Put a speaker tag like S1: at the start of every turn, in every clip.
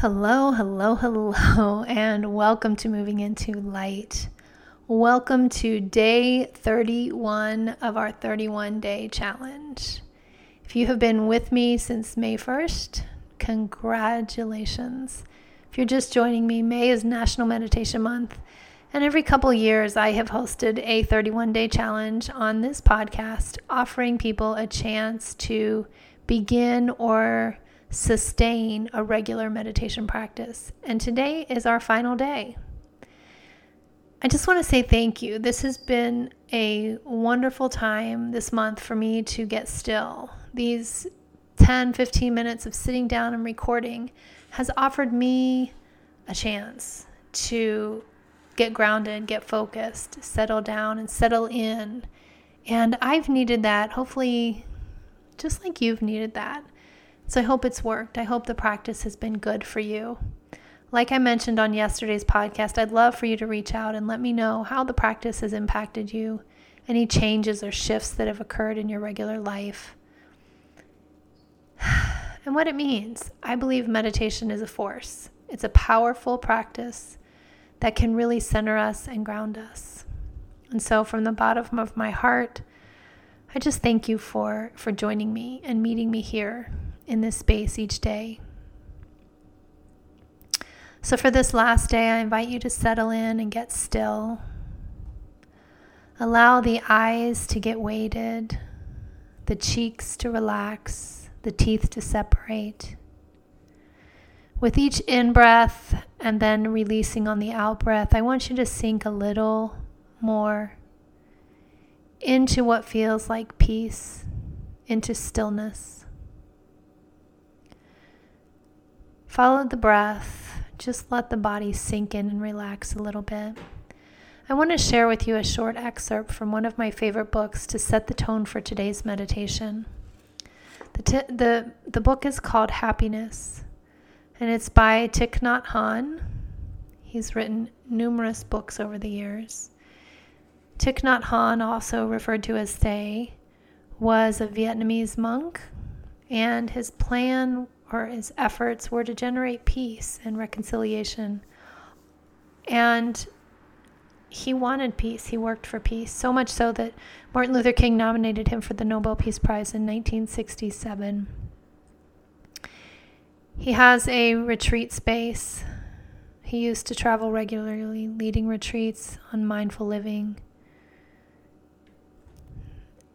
S1: Hello, hello, hello, and welcome to Moving Into Light. Welcome to day 31 of our 31 day challenge. If you have been with me since May 1st, congratulations. If you're just joining me, May is National Meditation Month, and every couple years I have hosted a 31 day challenge on this podcast, offering people a chance to begin or sustain a regular meditation practice. And today is our final day. I just want to say thank you. This has been a wonderful time this month for me to get still. These 10, 15 minutes of sitting down and recording has offered me a chance to get grounded, get focused, settle down, and settle in. And I've needed that, hopefully, just like you've needed that. So I hope it's worked. I hope the practice has been good for you. Like I mentioned on yesterday's podcast, I'd love for you to reach out and let me know how the practice has impacted you, any changes or shifts that have occurred in your regular life, and what it means. I believe meditation is a force, it's a powerful practice that can really center us and ground us. And so, from the bottom of my heart, I just thank you for, for joining me and meeting me here in this space each day. So, for this last day, I invite you to settle in and get still. Allow the eyes to get weighted, the cheeks to relax, the teeth to separate. With each in breath and then releasing on the out breath, I want you to sink a little more into what feels like peace, into stillness. Follow the breath. Just let the body sink in and relax a little bit. I want to share with you a short excerpt from one of my favorite books to set the tone for today's meditation. The, t- the, the book is called Happiness, and it's by Thich Nhat Hanh. He's written numerous books over the years. Thich Nhat Hanh, also referred to as Thay, was a Vietnamese monk, and his plan or his efforts were to generate peace and reconciliation. And he wanted peace. He worked for peace, so much so that Martin Luther King nominated him for the Nobel Peace Prize in 1967. He has a retreat space. He used to travel regularly, leading retreats on mindful living.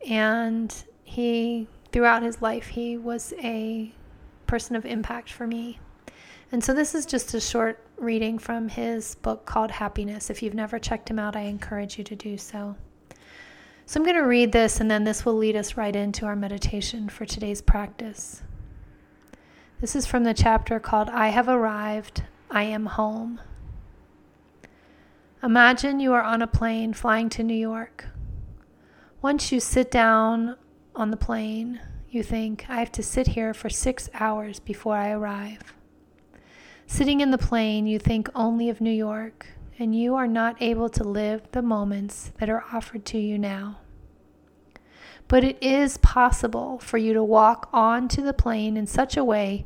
S1: And he, throughout his life, he was a person of impact for me. And so this is just a short reading from his book called Happiness. If you've never checked him out, I encourage you to do so. So I'm going to read this, and then this will lead us right into our meditation for today's practice. This is from the chapter called I Have Arrived, I Am Home. Imagine you are on a plane flying to New York. Once you sit down on the plane, you think, I have to sit here for six hours before I arrive. Sitting in the plane, you think only of New York, and you are not able to live the moments that are offered to you now. But it is possible for you to walk onto the plane in such a way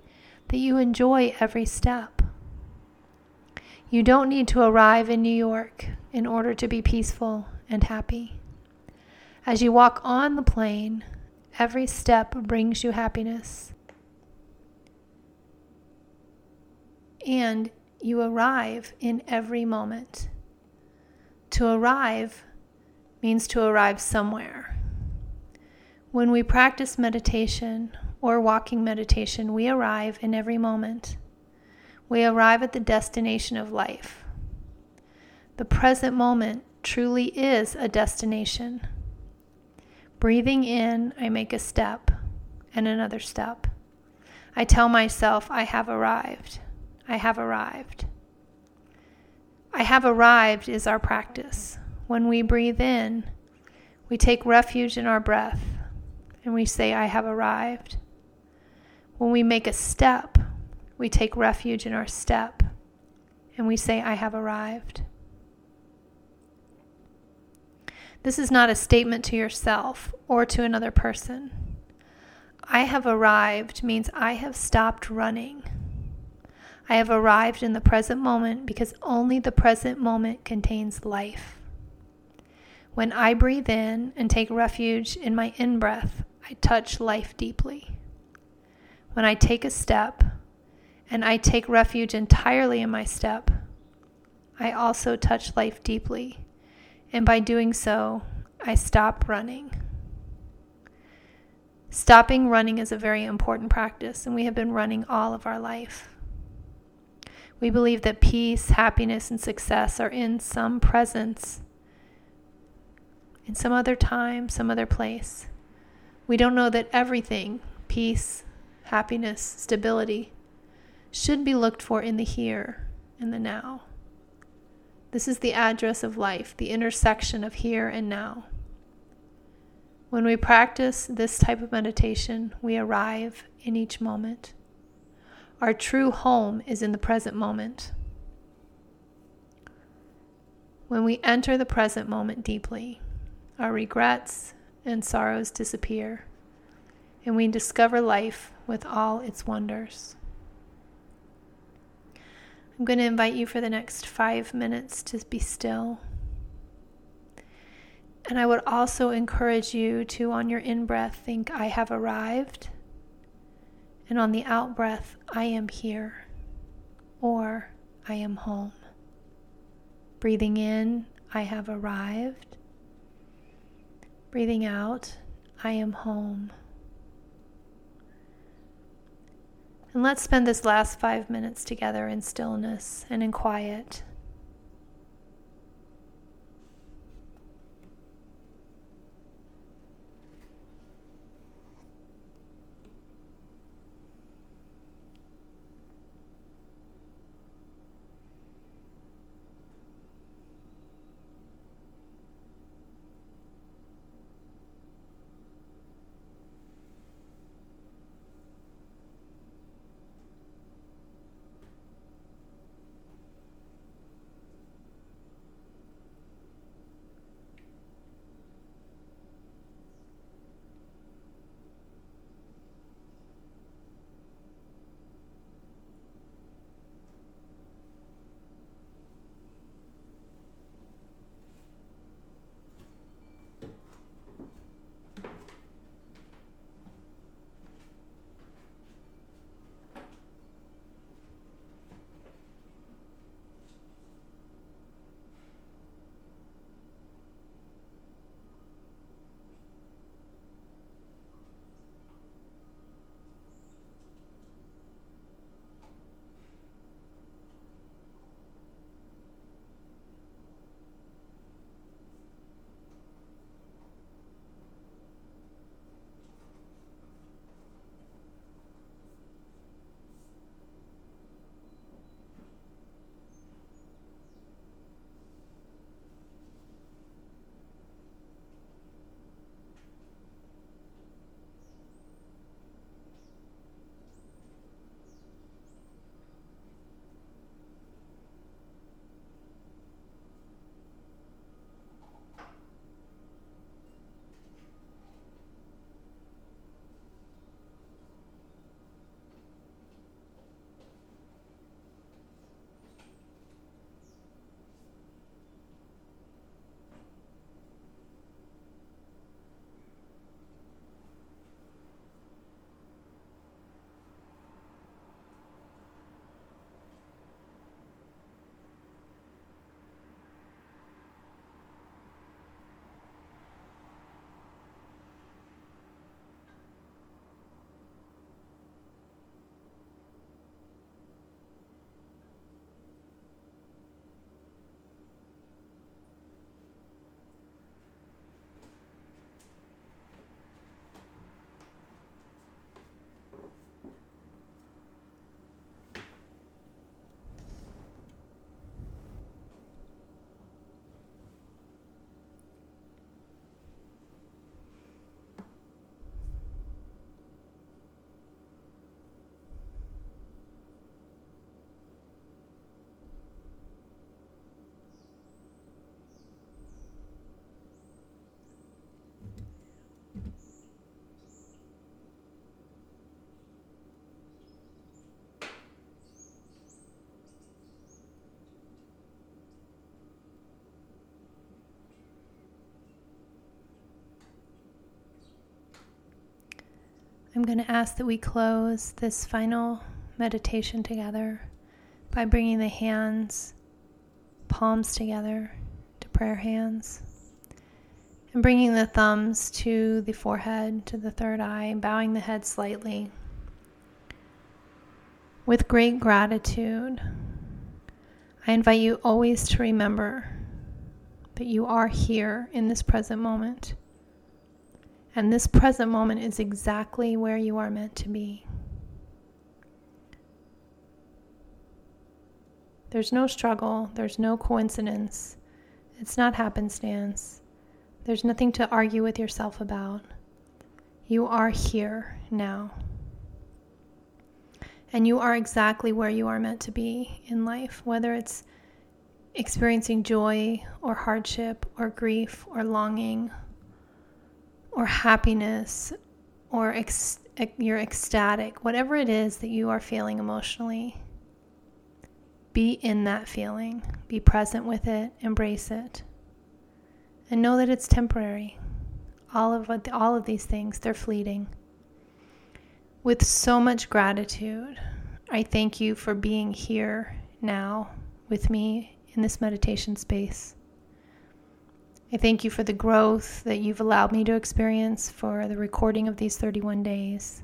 S1: that you enjoy every step. You don't need to arrive in New York in order to be peaceful and happy. As you walk on the plane, Every step brings you happiness. And you arrive in every moment. To arrive means to arrive somewhere. When we practice meditation or walking meditation, we arrive in every moment. We arrive at the destination of life. The present moment truly is a destination. Breathing in, I make a step and another step. I tell myself, I have arrived. I have arrived. I have arrived is our practice. When we breathe in, we take refuge in our breath and we say, I have arrived. When we make a step, we take refuge in our step and we say, I have arrived. This is not a statement to yourself or to another person. I have arrived means I have stopped running. I have arrived in the present moment because only the present moment contains life. When I breathe in and take refuge in my in breath, I touch life deeply. When I take a step and I take refuge entirely in my step, I also touch life deeply. And by doing so, I stop running. Stopping running is a very important practice, and we have been running all of our life. We believe that peace, happiness, and success are in some presence, in some other time, some other place. We don't know that everything, peace, happiness, stability, should be looked for in the here and the now. This is the address of life, the intersection of here and now. When we practice this type of meditation, we arrive in each moment. Our true home is in the present moment. When we enter the present moment deeply, our regrets and sorrows disappear, and we discover life with all its wonders. I'm going to invite you for the next five minutes to be still. And I would also encourage you to, on your in breath, think, I have arrived. And on the out breath, I am here or I am home. Breathing in, I have arrived. Breathing out, I am home. And let's spend this last five minutes together in stillness and in quiet. I'm going to ask that we close this final meditation together by bringing the hands, palms together to prayer hands, and bringing the thumbs to the forehead, to the third eye, bowing the head slightly. With great gratitude, I invite you always to remember that you are here in this present moment. And this present moment is exactly where you are meant to be. There's no struggle, there's no coincidence, it's not happenstance. There's nothing to argue with yourself about. You are here now. And you are exactly where you are meant to be in life, whether it's experiencing joy or hardship or grief or longing or happiness or ex- you're ecstatic, whatever it is that you are feeling emotionally, be in that feeling, be present with it, embrace it, and know that it's temporary. All of what, all of these things, they're fleeting. With so much gratitude, I thank you for being here now with me in this meditation space. I thank you for the growth that you've allowed me to experience for the recording of these 31 days.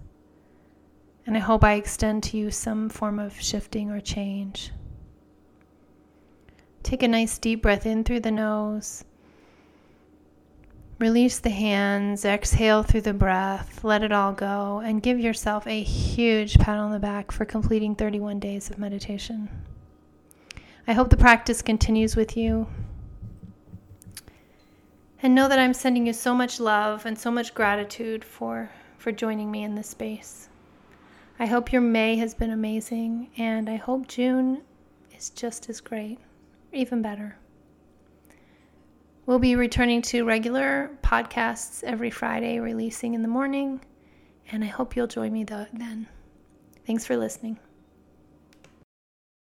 S1: And I hope I extend to you some form of shifting or change. Take a nice deep breath in through the nose. Release the hands, exhale through the breath, let it all go, and give yourself a huge pat on the back for completing 31 days of meditation. I hope the practice continues with you. And know that I'm sending you so much love and so much gratitude for, for joining me in this space. I hope your May has been amazing, and I hope June is just as great, or even better. We'll be returning to regular podcasts every Friday, releasing in the morning, and I hope you'll join me then. Thanks for listening.